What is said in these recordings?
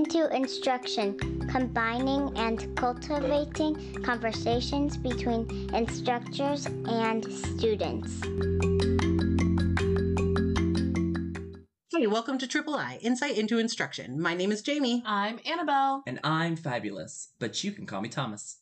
into instruction, combining and cultivating conversations between instructors and students. Hey, welcome to Triple I Insight into Instruction. My name is Jamie. I'm Annabelle. And I'm fabulous, but you can call me Thomas.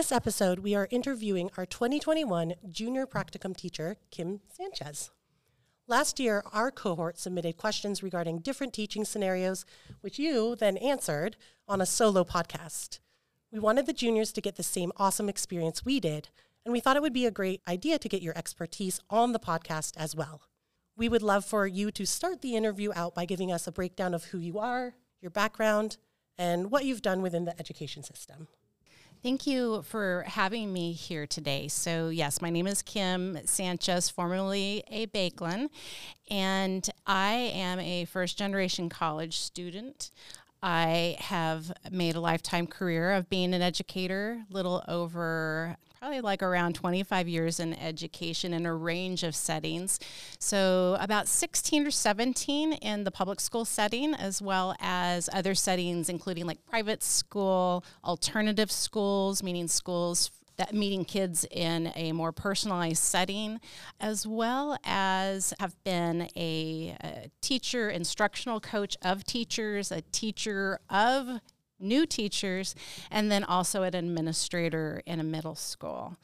This episode, we are interviewing our 2021 junior practicum teacher, Kim Sanchez. Last year, our cohort submitted questions regarding different teaching scenarios, which you then answered on a solo podcast. We wanted the juniors to get the same awesome experience we did, and we thought it would be a great idea to get your expertise on the podcast as well. We would love for you to start the interview out by giving us a breakdown of who you are, your background, and what you've done within the education system. Thank you for having me here today. So, yes, my name is Kim Sanchez, formerly a Bakelin, and I am a first generation college student. I have made a lifetime career of being an educator, little over probably like around 25 years in education in a range of settings. So, about 16 or 17 in the public school setting, as well as other settings, including like private school, alternative schools, meaning schools that meeting kids in a more personalized setting, as well as have been a, a, teacher, instructional coach of teachers, a teacher of new teachers, and then also an administrator in a middle school.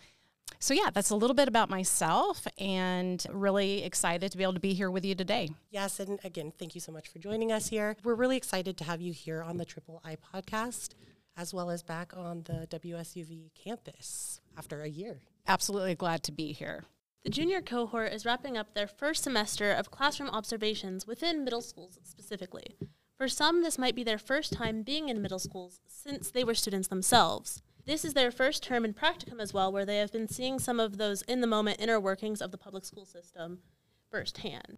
So, yeah, that's a little bit about myself and really excited to be able to be here with you today. Yes, and again, thank you so much for joining us here. We're really excited to have you here on the Triple I podcast, as well as back on the WSUV campus after a year. Absolutely glad to be here. The junior cohort is wrapping up their first semester of classroom observations within middle schools specifically. For some, this might be their first time being in middle schools since they were students themselves. This is their first term in practicum as well, where they have been seeing some of those in the moment inner workings of the public school system firsthand.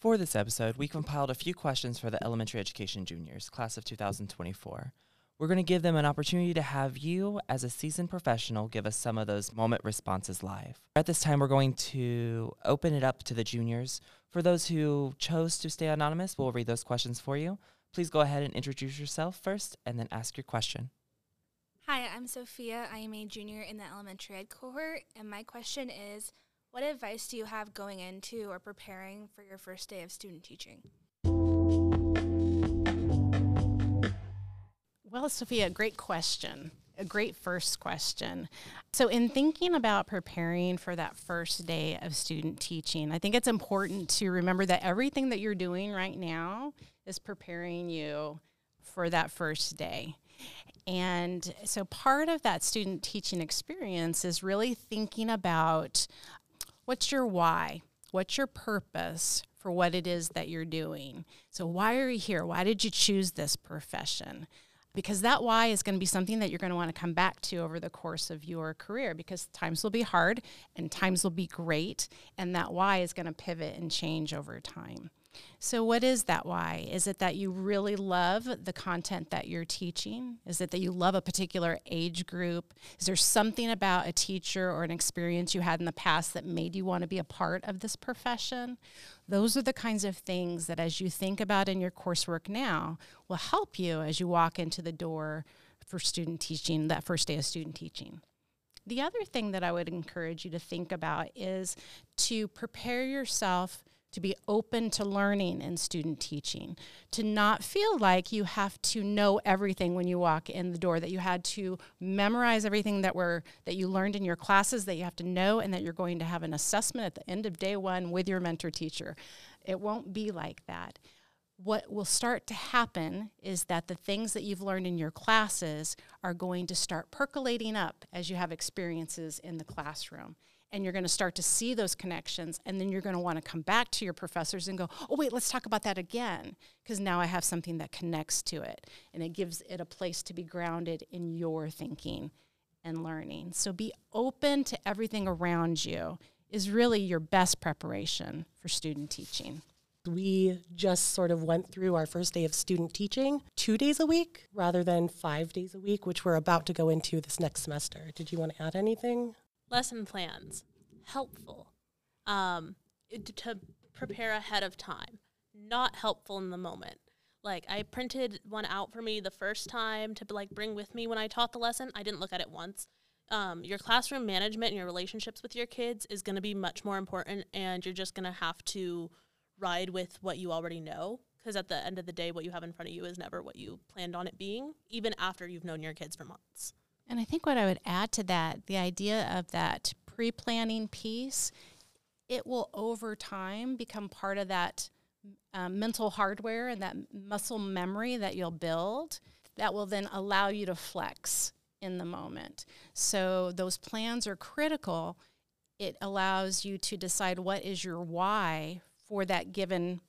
For this episode, we compiled a few questions for the elementary education juniors, class of 2024. We're going to give them an opportunity to have you, as a seasoned professional, give us some of those moment responses live. At this time, we're going to open it up to the juniors. For those who chose to stay anonymous, we'll read those questions for you. Please go ahead and introduce yourself first and then ask your question. Hi, I'm Sophia. I am a junior in the elementary ed cohort, and my question is What advice do you have going into or preparing for your first day of student teaching? Well, Sophia, great question. A great first question. So, in thinking about preparing for that first day of student teaching, I think it's important to remember that everything that you're doing right now is preparing you for that first day. And so, part of that student teaching experience is really thinking about what's your why? What's your purpose for what it is that you're doing? So, why are you here? Why did you choose this profession? Because that why is going to be something that you're going to want to come back to over the course of your career because times will be hard and times will be great and that why is going to pivot and change over time. So, what is that why? Is it that you really love the content that you're teaching? Is it that you love a particular age group? Is there something about a teacher or an experience you had in the past that made you want to be a part of this profession? Those are the kinds of things that, as you think about in your coursework now, will help you as you walk into the door for student teaching, that first day of student teaching. The other thing that I would encourage you to think about is to prepare yourself to be open to learning and student teaching, to not feel like you have to know everything when you walk in the door, that you had to memorize everything that were that you learned in your classes, that you have to know, and that you're going to have an assessment at the end of day one with your mentor teacher. It won't be like that. What will start to happen is that the things that you've learned in your classes are going to start percolating up as you have experiences in the classroom and you're going to start to see those connections and then you're going to want to come back to your professors and go oh wait let's talk about that again because now i have something that connects to it and it gives it a place to be grounded in your thinking and learning so be open to everything around you is really your best preparation for student teaching We just sort of went through our first day of student teaching two days a week rather than five days a week, which we're about to go into this next semester. Did you want to add anything? Lesson plans, helpful um, to prepare ahead of time, not helpful in the moment. Like I printed one out for me the first time to like bring with me when I taught the lesson. I didn't look at it once. Um, your classroom management and your relationships with your kids is going to be much more important, and you're just going to have to ride with what you already know because at the end of the day what you have in front of you is never what you planned on it being even after you've known your kids for months and i think what i would add to that the idea of that pre-planning piece it will over time become part of that um, mental hardware and that muscle memory that you'll build that will then allow you to flex in the moment. So those plans are critical. It allows you to decide what is your why for that given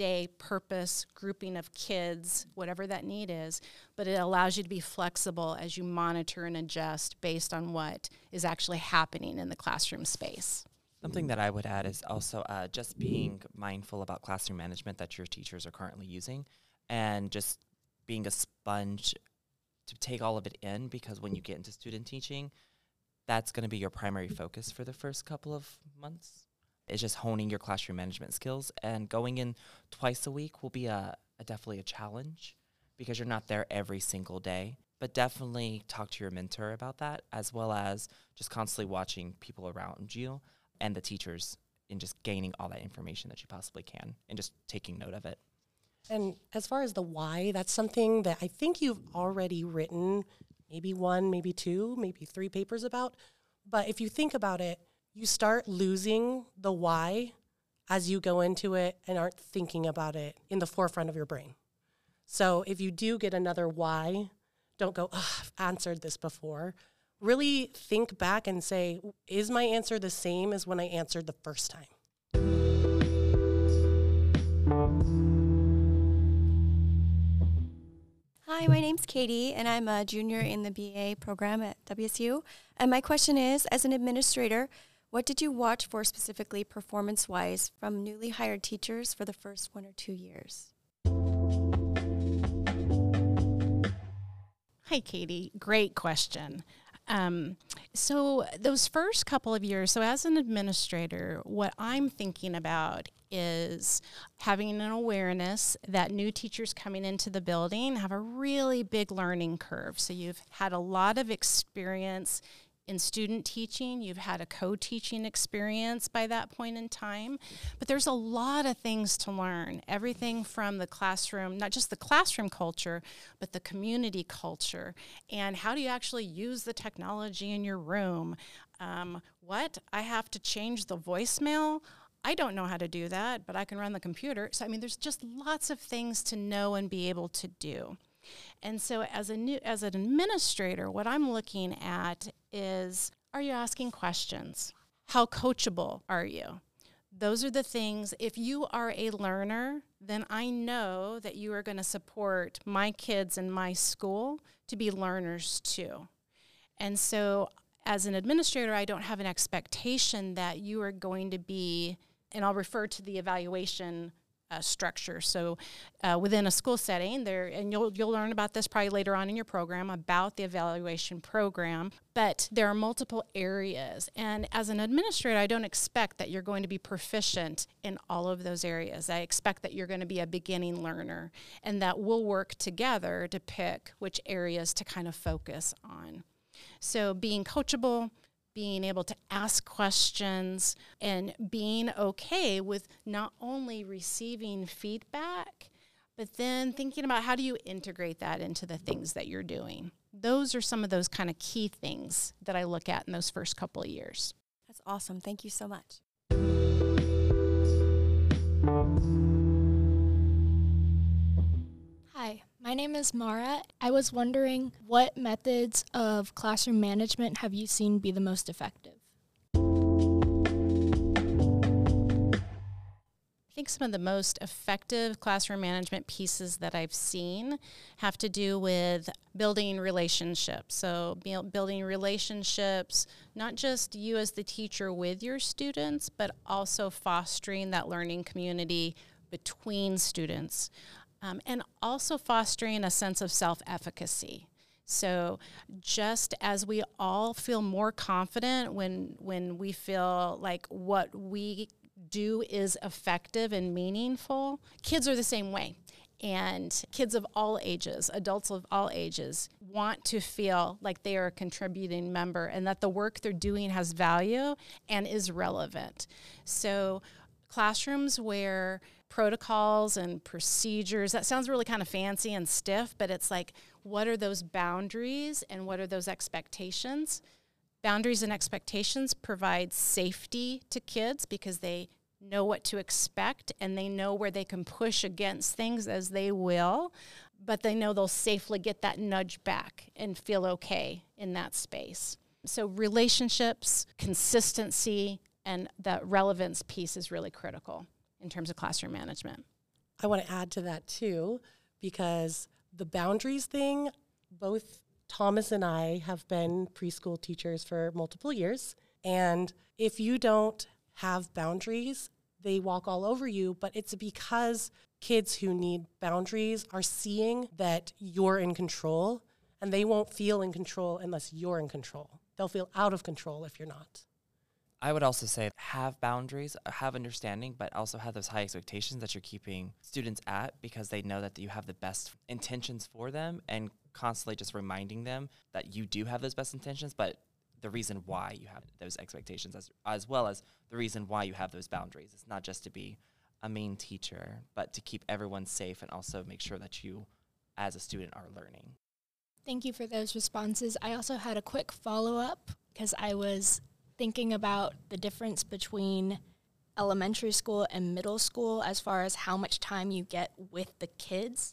day purpose grouping of kids whatever that need is but it allows you to be flexible as you monitor and adjust based on what is actually happening in the classroom space. Something that i would add is also uh, just being mindful about classroom management that your teachers are currently using and just being a sponge to take all of it in because when you get into student teaching that's going to be your primary focus for the first couple of months is just honing your classroom management skills. And going in twice a week will be a, a definitely a challenge because you're not there every single day. But definitely talk to your mentor about that, as well as just constantly watching people around you and the teachers and just gaining all that information that you possibly can and just taking note of it. And as far as the why, that's something that I think you've already written maybe one, maybe two, maybe three papers about. But if you think about it, you start losing the why as you go into it and aren't thinking about it in the forefront of your brain. So if you do get another why, don't go, I've answered this before. Really think back and say, is my answer the same as when I answered the first time? Hi, my name's Katie, and I'm a junior in the BA program at WSU. And my question is as an administrator, what did you watch for specifically performance wise from newly hired teachers for the first one or two years? Hi, Katie. Great question. Um, so, those first couple of years, so as an administrator, what I'm thinking about is having an awareness that new teachers coming into the building have a really big learning curve. So, you've had a lot of experience in student teaching, you've had a co teaching experience by that point in time. But there's a lot of things to learn everything from the classroom, not just the classroom culture, but the community culture. And how do you actually use the technology in your room? Um, what? I have to change the voicemail? I don't know how to do that, but I can run the computer. So, I mean, there's just lots of things to know and be able to do. And so as a new as an administrator, what I'm looking at is are you asking questions? How coachable are you? Those are the things if you are a learner, then I know that you are going to support my kids in my school to be learners too. And so as an administrator, I don't have an expectation that you are going to be and I'll refer to the evaluation uh, structure. So uh, within a school setting, there and you'll you'll learn about this probably later on in your program about the evaluation program. But there are multiple areas, and as an administrator, I don't expect that you're going to be proficient in all of those areas. I expect that you're going to be a beginning learner, and that we'll work together to pick which areas to kind of focus on. So being coachable being able to ask questions and being okay with not only receiving feedback, but then thinking about how do you integrate that into the things that you're doing. Those are some of those kind of key things that I look at in those first couple of years. That's awesome. Thank you so much. Hi, my name is Mara. I was wondering what methods of classroom management have you seen be the most effective? I think some of the most effective classroom management pieces that I've seen have to do with building relationships. So, building relationships, not just you as the teacher with your students, but also fostering that learning community between students, um, and also fostering a sense of self efficacy. So just as we all feel more confident when when we feel like what we do is effective and meaningful, kids are the same way. And kids of all ages, adults of all ages, want to feel like they are a contributing member and that the work they're doing has value and is relevant. So, classrooms where protocols and procedures, that sounds really kind of fancy and stiff, but it's like, what are those boundaries and what are those expectations? Boundaries and expectations provide safety to kids because they know what to expect and they know where they can push against things as they will, but they know they'll safely get that nudge back and feel okay in that space. So, relationships, consistency, and that relevance piece is really critical in terms of classroom management. I want to add to that too, because the boundaries thing, both Thomas and I have been preschool teachers for multiple years. And if you don't have boundaries, they walk all over you, but it's because kids who need boundaries are seeing that you're in control and they won't feel in control unless you're in control. They'll feel out of control if you're not. I would also say have boundaries, uh, have understanding, but also have those high expectations that you're keeping students at because they know that you have the best intentions for them and constantly just reminding them that you do have those best intentions, but the reason why you have those expectations as, as well as the reason why you have those boundaries. It's not just to be a main teacher, but to keep everyone safe and also make sure that you as a student are learning. Thank you for those responses. I also had a quick follow up because I was thinking about the difference between elementary school and middle school as far as how much time you get with the kids.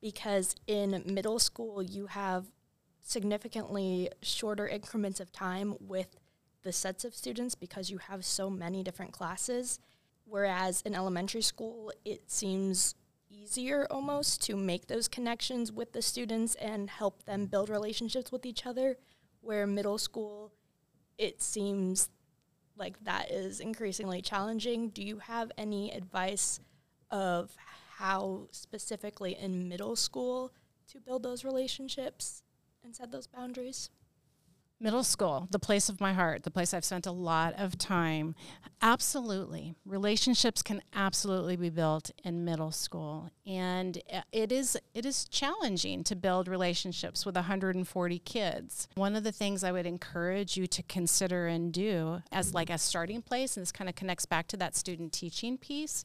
Because in middle school, you have significantly shorter increments of time with the sets of students because you have so many different classes. Whereas in elementary school, it seems easier almost to make those connections with the students and help them build relationships with each other. Where middle school, it seems like that is increasingly challenging. Do you have any advice of how specifically in middle school to build those relationships and set those boundaries? Middle school, the place of my heart, the place I've spent a lot of time. Absolutely. Relationships can absolutely be built in middle school. And it is it is challenging to build relationships with 140 kids. One of the things I would encourage you to consider and do as like a starting place and this kind of connects back to that student teaching piece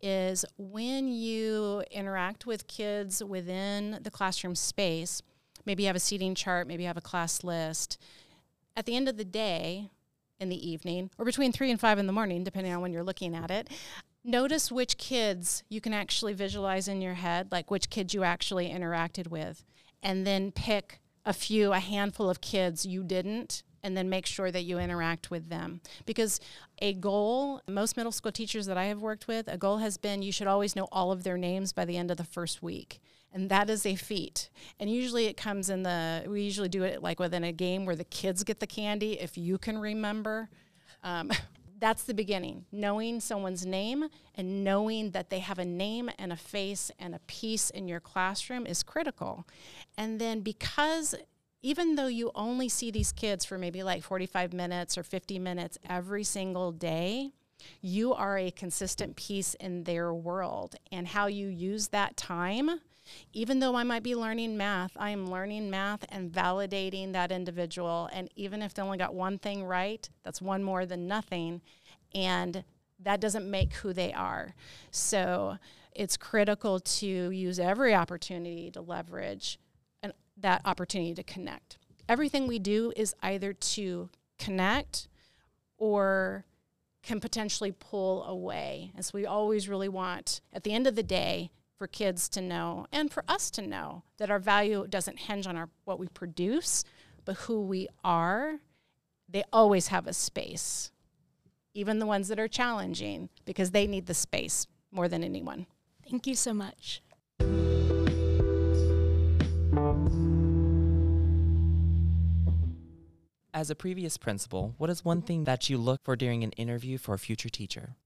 is when you interact with kids within the classroom space, maybe you have a seating chart, maybe you have a class list. At the end of the day, in the evening, or between three and five in the morning, depending on when you're looking at it, notice which kids you can actually visualize in your head, like which kids you actually interacted with, and then pick a few, a handful of kids you didn't, and then make sure that you interact with them. Because a goal, most middle school teachers that I have worked with, a goal has been you should always know all of their names by the end of the first week and that is a feat. And usually it comes in the, we usually do it like within a game where the kids get the candy, if you can remember. Um, that's the beginning. Knowing someone's name and knowing that they have a name and a face and a piece in your classroom is critical. And then because even though you only see these kids for maybe like 45 minutes or 50 minutes every single day, you are a consistent piece in their world. And how you use that time even though I might be learning math, I am learning math and validating that individual. And even if they only got one thing right, that's one more than nothing. And that doesn't make who they are. So it's critical to use every opportunity to leverage an, that opportunity to connect. Everything we do is either to connect or can potentially pull away. And so we always really want, at the end of the day, for kids to know and for us to know that our value doesn't hinge on our what we produce, but who we are. They always have a space, even the ones that are challenging, because they need the space more than anyone. Thank you so much. As a previous principal, what is one thing that you look for during an interview for a future teacher?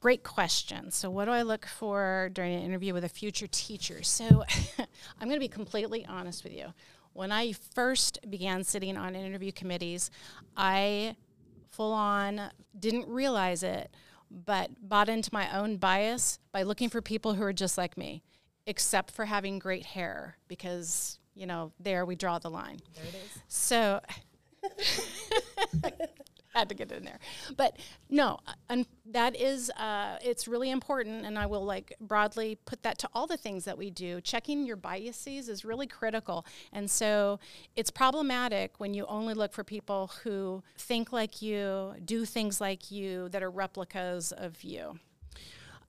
Great question. So, what do I look for during an interview with a future teacher? So, I'm going to be completely honest with you. When I first began sitting on interview committees, I full on didn't realize it, but bought into my own bias by looking for people who are just like me, except for having great hair, because, you know, there we draw the line. There it is. So, had to get in there. But no, and that is uh, it's really important, and I will like broadly put that to all the things that we do. Checking your biases is really critical, and so it's problematic when you only look for people who think like you, do things like you, that are replicas of you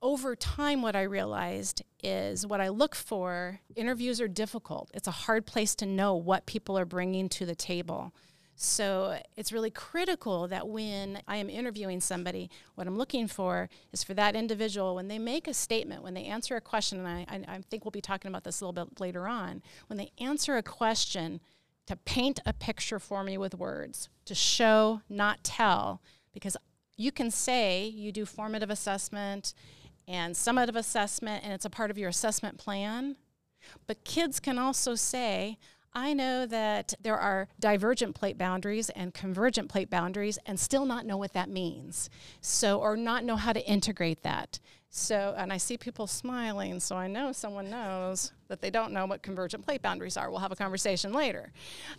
over time, what I realized is what I look for interviews are difficult. It's a hard place to know what people are bringing to the table. So it's really critical that when I am interviewing somebody, what I'm looking for is for that individual, when they make a statement, when they answer a question, and I, I, think we'll be talking about this a little bit later on, when they answer a question, to paint a picture for me with words, to show, not tell, because you can say you do formative assessment and summative assessment, and it's a part of your assessment plan. But kids can also say, I know that there are divergent plate boundaries and convergent plate boundaries and still not know what that means. So, or not know how to integrate that. So, and I see people smiling, so I know someone knows that they don't know what convergent plate boundaries are. We'll have a conversation later.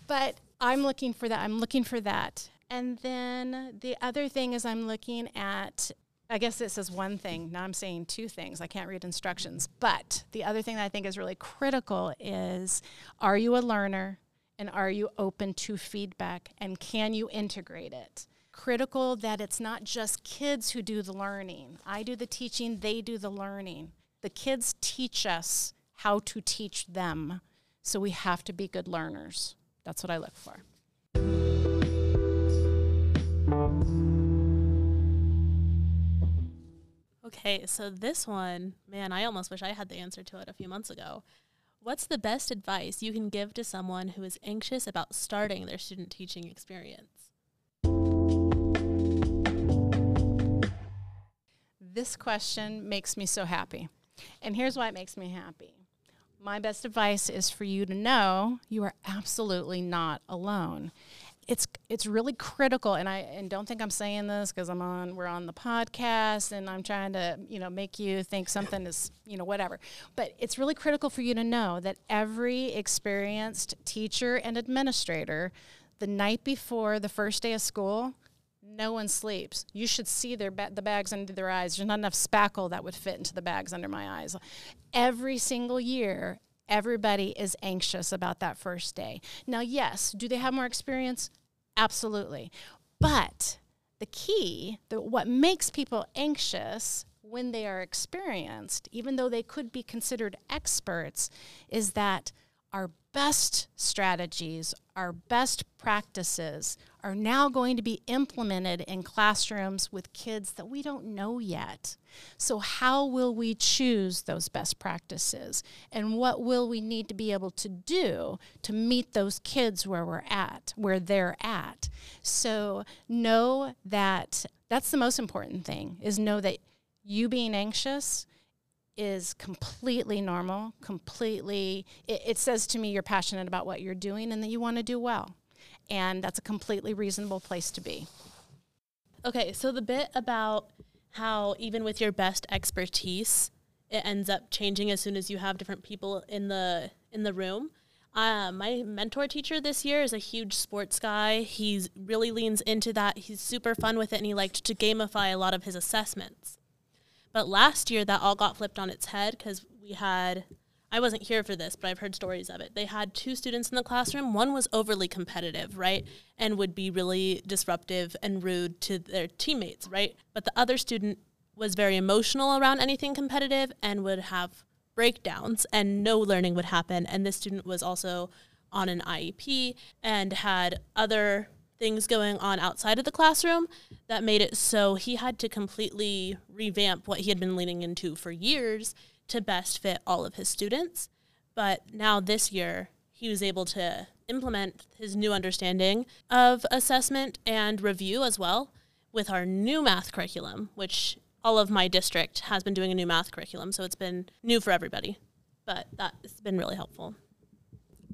But I'm looking for that. I'm looking for that. And then the other thing is I'm looking at I guess it says one thing. Now I'm saying two things. I can't read instructions. But the other thing that I think is really critical is are you a learner and are you open to feedback and can you integrate it? Critical that it's not just kids who do the learning. I do the teaching, they do the learning. The kids teach us how to teach them. So we have to be good learners. That's what I look for. Okay, so this one, man, I almost wish I had the answer to it a few months ago. What's the best advice you can give to someone who is anxious about starting their student teaching experience? This question makes me so happy. And here's why it makes me happy. My best advice is for you to know you are absolutely not alone it's it's really critical and I and don't think I'm saying this because I'm on we're on the podcast and I'm trying to you know make you think something is you know whatever but it's really critical for you to know that every experienced teacher and administrator the night before the first day of school no one sleeps. You should see their ba- the bags under their eyes. There's not enough spackle that would fit into the bags under my eyes. Every single year, Everybody is anxious about that first day. Now, yes, do they have more experience? Absolutely. But the key, the, what makes people anxious when they are experienced, even though they could be considered experts, is that our best strategies, our best practices are now going to be implemented in classrooms with kids that we don't know yet. So, how will we choose those best practices? And what will we need to be able to do to meet those kids where we're at, where they're at? So, know that that's the most important thing is know that you being anxious is completely normal, completely, it, it, says to me you're passionate about what you're doing and that you want to do well. And that's a completely reasonable place to be. Okay, so the bit about how even with your best expertise, it ends up changing as soon as you have different people in the in the room. Uh, my mentor teacher this year is a huge sports guy. He really leans into that. He's super fun with it, and he liked to gamify a lot of his assessments. But last year, that all got flipped on its head because we had, I wasn't here for this, but I've heard stories of it. They had two students in the classroom. One was overly competitive, right? And would be really disruptive and rude to their teammates, right? But the other student was very emotional around anything competitive and would have breakdowns and no learning would happen. And this student was also on an IEP and had other things going on outside of the classroom that made it so he had to completely revamp what he had been leaning into for years to best fit all of his students. But now this year, he was able to implement his new understanding of assessment and review as well with our new math curriculum, which all of my district has been doing a new math curriculum, so it's been new for everybody. But that's been really helpful.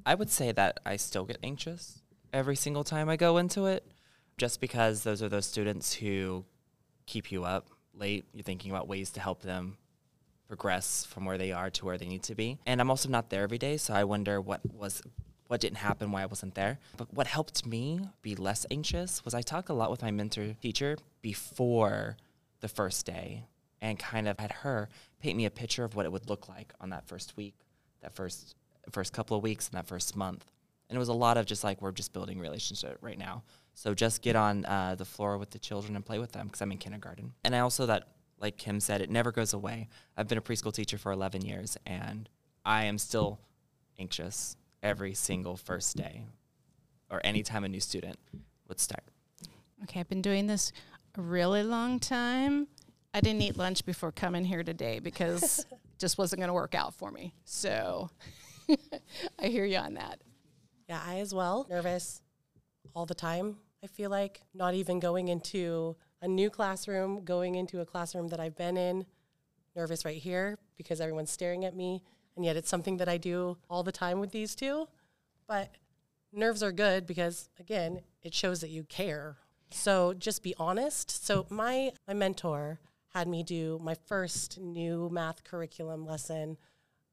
I would say that I still get anxious every single time I go into it, just because those are those students who keep you up late. You're thinking about ways to help them progress from where they are to where they need to be. And I'm also not there every day, so I wonder what was what didn't happen, why I wasn't there. But what helped me be less anxious was I talked a lot with my mentor teacher before the first day and kind of had her paint me a picture of what it would look like on that first week, that first first couple of weeks and that first month. And it was a lot of just like we're just building relationship right now. So just get on uh, the floor with the children and play with them because I'm in kindergarten. And I also that like Kim said, it never goes away. I've been a preschool teacher for 11 years and I am still anxious every single first day or anytime a new student would start. Okay, I've been doing this a really long time. I didn't eat lunch before coming here today because it just wasn't going to work out for me. So I hear you on that. Yeah, I as well. Nervous all the time. I feel like not even going into a new classroom, going into a classroom that I've been in, nervous right here because everyone's staring at me. And yet it's something that I do all the time with these two. But nerves are good because, again, it shows that you care. So just be honest. So my, my mentor had me do my first new math curriculum lesson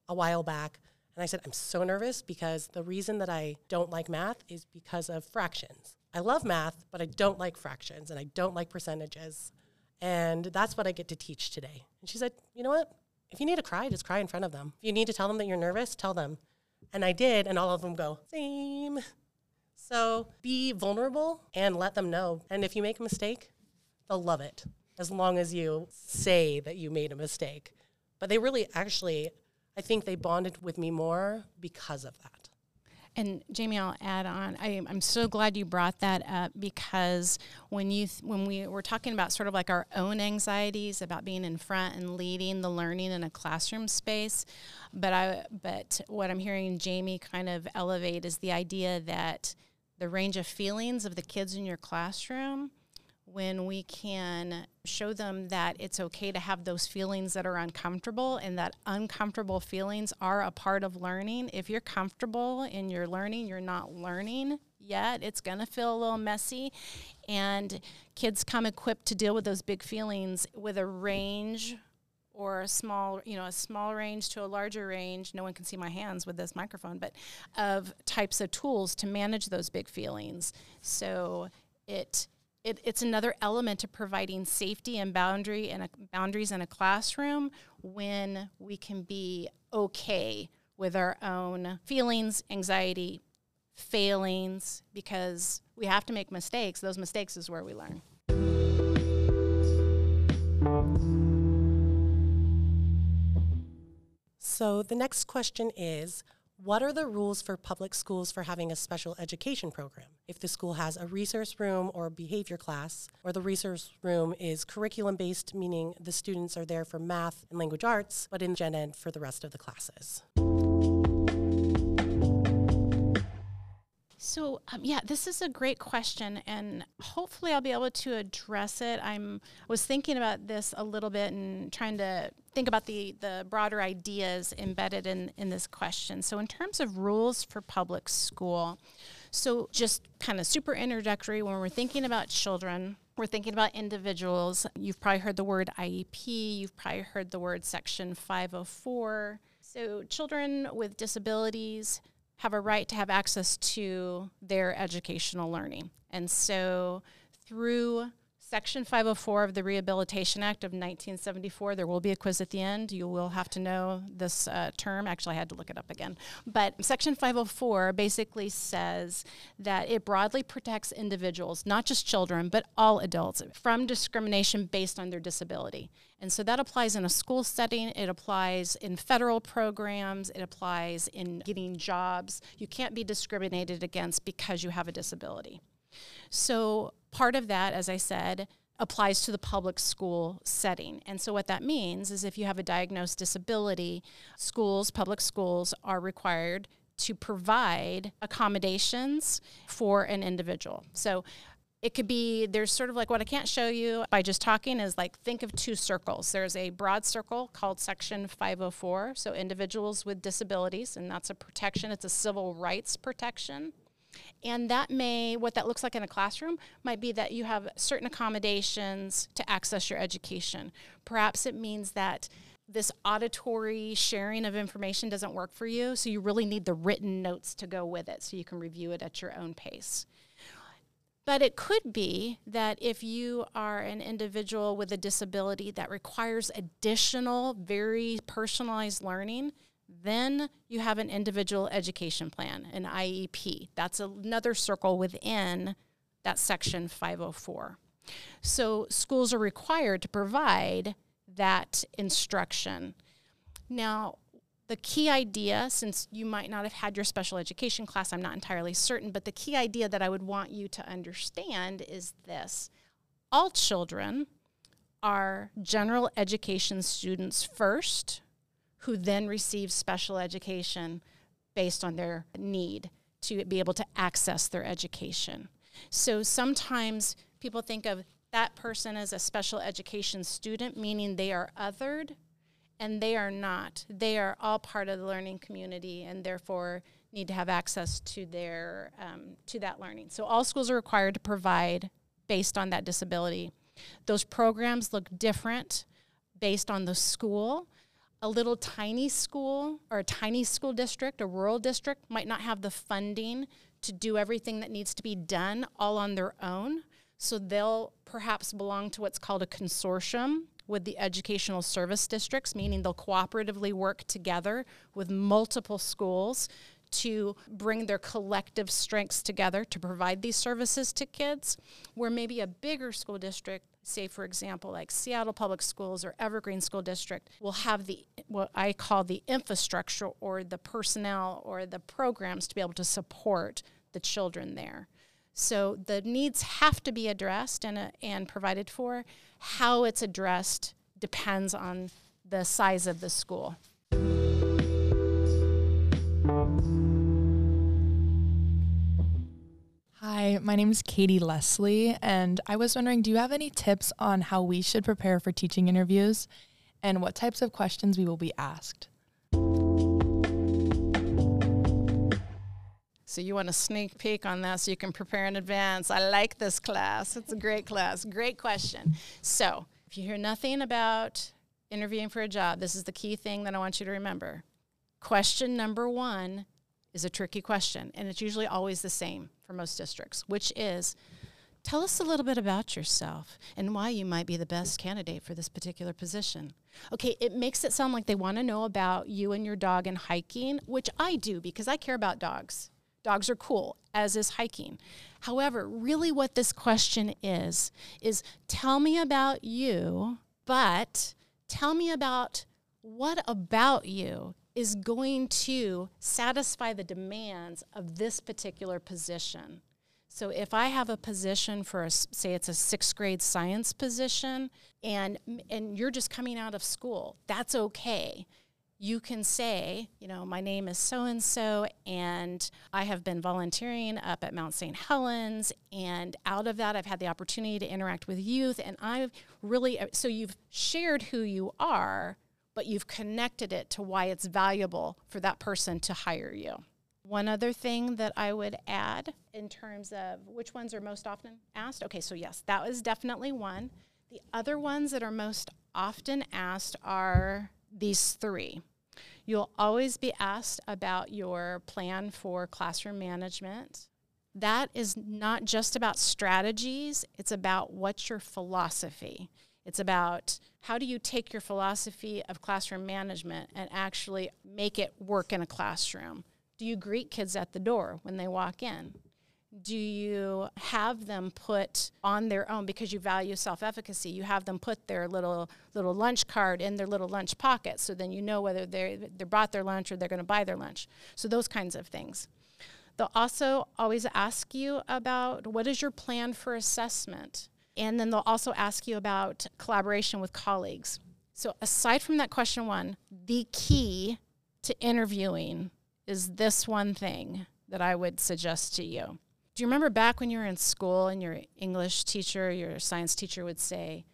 a while back. And I said, I'm so nervous because the reason that I don't like math is because of fractions. I love math, but I don't like fractions and I don't like percentages. And that's what I get to teach today. And she said, You know what? If you need to cry, just cry in front of them. If you need to tell them that you're nervous, tell them. And I did, and all of them go, Same. So be vulnerable and let them know. And if you make a mistake, they'll love it as long as you say that you made a mistake. But they really actually, I think they bonded with me more because of that. And Jamie, I'll add on. I, am so glad you brought that up because when you th- when we were talking about sort of like our own anxieties about being in front and leading the learning in a classroom space, but I but what I'm hearing Jamie kind of elevate is the idea that the range of feelings of the kids in your classroom when we can show them that it's okay to have those feelings that are uncomfortable and that uncomfortable feelings are a part of learning. If you're comfortable in your learning, you're not learning yet. It's going to feel a little messy. And kids come equipped to deal with those big feelings with a range or a small, you know, a small range to a larger range. No one can see my hands with this microphone, but of types of tools to manage those big feelings. So it it, it's another element to providing safety and boundary and boundaries in a classroom when we can be okay with our own feelings, anxiety, failings, because we have to make mistakes. Those mistakes is where we learn. So the next question is what are the rules for public schools for having a special education program? If the school has a resource room or behavior class, or the resource room is curriculum based, meaning the students are there for math and language arts, but in gen ed for the rest of the classes. So, um, yeah, this is a great question, and hopefully, I'll be able to address it. I'm was thinking about this a little bit and trying to think about the the broader ideas embedded in in this question. So, in terms of rules for public school, so just kind of super introductory when we're thinking about children. We're thinking about individuals. You've probably heard the word IEP. You've probably heard the word Section 504. So, children with disabilities have a right to have access to their educational learning. And so through Section 504 of the Rehabilitation Act of 1974. There will be a quiz at the end. You will have to know this uh, term. Actually, I had to look it up again. But Section 504 basically says that it broadly protects individuals, not just children, but all adults, from discrimination based on their disability. And so that applies in a school setting, it applies in federal programs, it applies in getting jobs. You can't be discriminated against because you have a disability. So, part of that, as I said, applies to the public school setting. And so, what that means is if you have a diagnosed disability, schools, public schools, are required to provide accommodations for an individual. So, it could be there's sort of like what I can't show you by just talking is like think of two circles. There's a broad circle called Section 504, so individuals with disabilities, and that's a protection, it's a civil rights protection. And that may, what that looks like in a classroom, might be that you have certain accommodations to access your education. Perhaps it means that this auditory sharing of information doesn't work for you, so you really need the written notes to go with it so you can review it at your own pace. But it could be that if you are an individual with a disability that requires additional, very personalized learning, then you have an individual education plan, an IEP. That's another circle within that section 504. So schools are required to provide that instruction. Now, the key idea, since you might not have had your special education class, I'm not entirely certain, but the key idea that I would want you to understand is this all children are general education students first, who then receive special education based on their need to be able to access their education. So sometimes people think of that person as a special education student, meaning they are othered and they are not. They are all part of the learning community and therefore need to have access to their um, to that learning. So all schools are required to provide based on that disability. Those programs look different based on the school. A little tiny school or a tiny school district, a rural district, might not have the funding to do everything that needs to be done all on their own. So they'll perhaps belong to what's called a consortium with the educational service districts, meaning they'll cooperatively work together with multiple schools to bring their collective strengths together to provide these services to kids. Where maybe a bigger school district, say for example, like Seattle Public Schools or Evergreen School District, will have the what I call the infrastructure or the personnel or the programs to be able to support the children there. So the needs have to be addressed and, uh, and provided for. How it's addressed depends on the size of the school. Hi, my name is Katie Leslie, and I was wondering do you have any tips on how we should prepare for teaching interviews and what types of questions we will be asked? So you want a sneak peek on that so you can prepare in advance. I like this class. It's a great class. Great question. So if you hear nothing about interviewing for a job, this is the key thing that I want you to remember. Question number one is a tricky question, and it's usually always the same for most districts, which is tell us a little bit about yourself and why you might be the best candidate for this particular position. Okay, it makes it sound like they want to know about you and your dog and hiking, which I do because I care about dogs. Dogs are cool, as is hiking. However, really what this question is, is tell me about you, but tell me about what about you is going to satisfy the demands of this particular position. So if I have a position for a, say it's a sixth grade science position and and you're just coming out of school, that's okay you can say, you know, my name is so and so, and I have been volunteering up at Mount St. Helens. And out of that, I've had the opportunity to interact with youth. And I've really, uh, so you've shared who you are, but you've connected it to why it's valuable for that person to hire you. One other thing that I would add in terms of which ones are most often asked. Okay, so yes, that was definitely one. The other ones that are most often asked are these three. You'll always be asked about your plan for classroom management. That is not just about strategies, it's about what's your philosophy. It's about how do you take your philosophy of classroom management and actually make it work in a classroom? Do you greet kids at the door when they walk in? do you have them put on their own because you value self-efficacy you have them put their little little lunch card in their little lunch pocket so then you know whether they they brought their lunch or they're going to buy their lunch so those kinds of things they'll also always ask you about what is your plan for assessment and then they'll also ask you about collaboration with colleagues so aside from that question one the key to interviewing is this one thing that i would suggest to you Do you remember back when you were in school and your English teacher, your science teacher would say,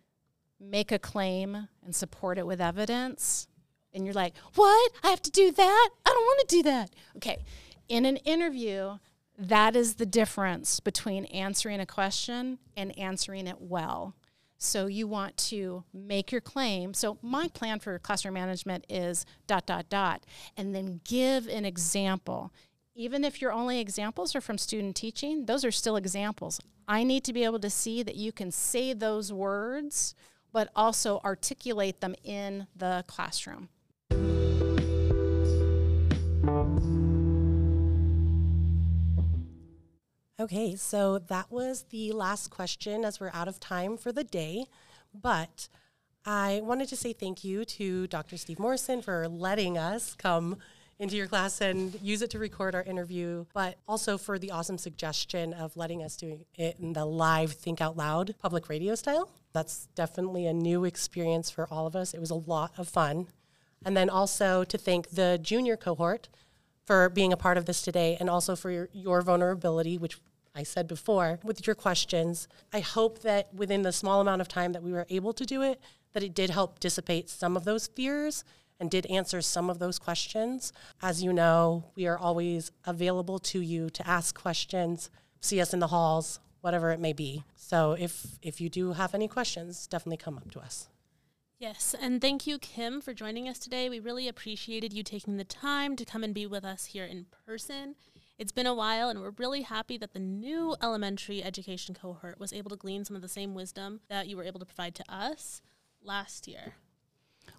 make a claim and support it with evidence? And you're like, what? I have to do that? I don't want to do that. Okay. In an interview, that is the difference between answering a question and answering it well. So you want to make your claim. So my plan for classroom management is dot, dot, dot, and then give an example. Even if your only examples are from student teaching, those are still examples. I need to be able to see that you can say those words, but also articulate them in the classroom. Okay, so that was the last question as we're out of time for the day. But I wanted to say thank you to Dr. Steve Morrison for letting us come into your class and use it to record our interview, but also for the awesome suggestion of letting us do it in the live Think Out Loud public radio style. That's definitely a new experience for all of us. It was a lot of fun. And then also to thank the junior cohort for being a part of this today and also for your, your vulnerability, which I said before, with your questions. I hope that within the small amount of time that we were able to do it, that it did help dissipate some of those fears and did answer some of those questions. As you know, we are always available to you to ask questions, see us in the halls, whatever it may be. So if if you do have any questions, definitely come up to us. Yes, and thank you, Kim, for joining us today. We really appreciated you taking the time to come and be with us here in person. It's been a while, and we're really happy that the new elementary education cohort was able to glean some of the same wisdom that you were able to provide to us last year.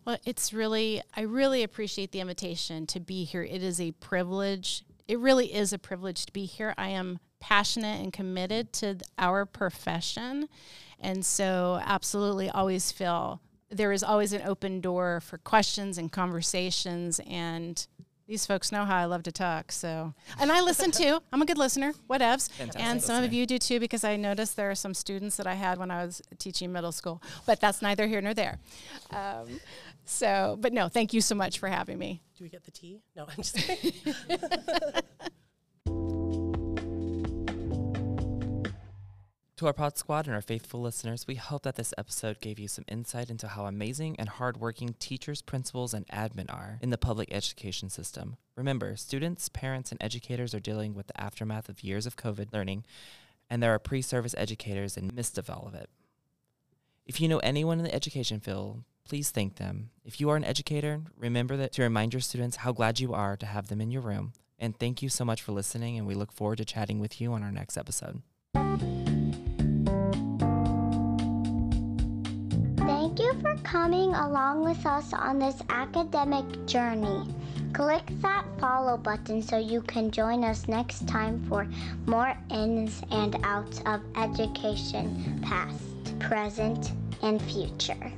Well, it's really, I really appreciate the invitation to be here. It is a privilege. It really is a privilege to be here. I am passionate and committed to our profession. And so, absolutely, always feel there is always an open door for questions and conversations. And these folks know how I love to talk. So, and I listen too. I'm a good listener, whatevs. Fantastic and some of you do too, because I noticed there are some students that I had when I was teaching middle school, but that's neither here nor there. Um, so, but no, thank you so much for having me. Do we get the tea? No, I'm just kidding. To our Pod Squad and our faithful listeners, we hope that this episode gave you some insight into how amazing and hardworking teachers, principals, and admin are in the public education system. Remember, students, parents, and educators are dealing with the aftermath of years of COVID learning, and there are pre service educators in the midst of all of it. If you know anyone in the education field, please thank them. If you are an educator, remember that to remind your students how glad you are to have them in your room. And thank you so much for listening, and we look forward to chatting with you on our next episode. Coming along with us on this academic journey. Click that follow button so you can join us next time for more ins and outs of education, past, present, and future.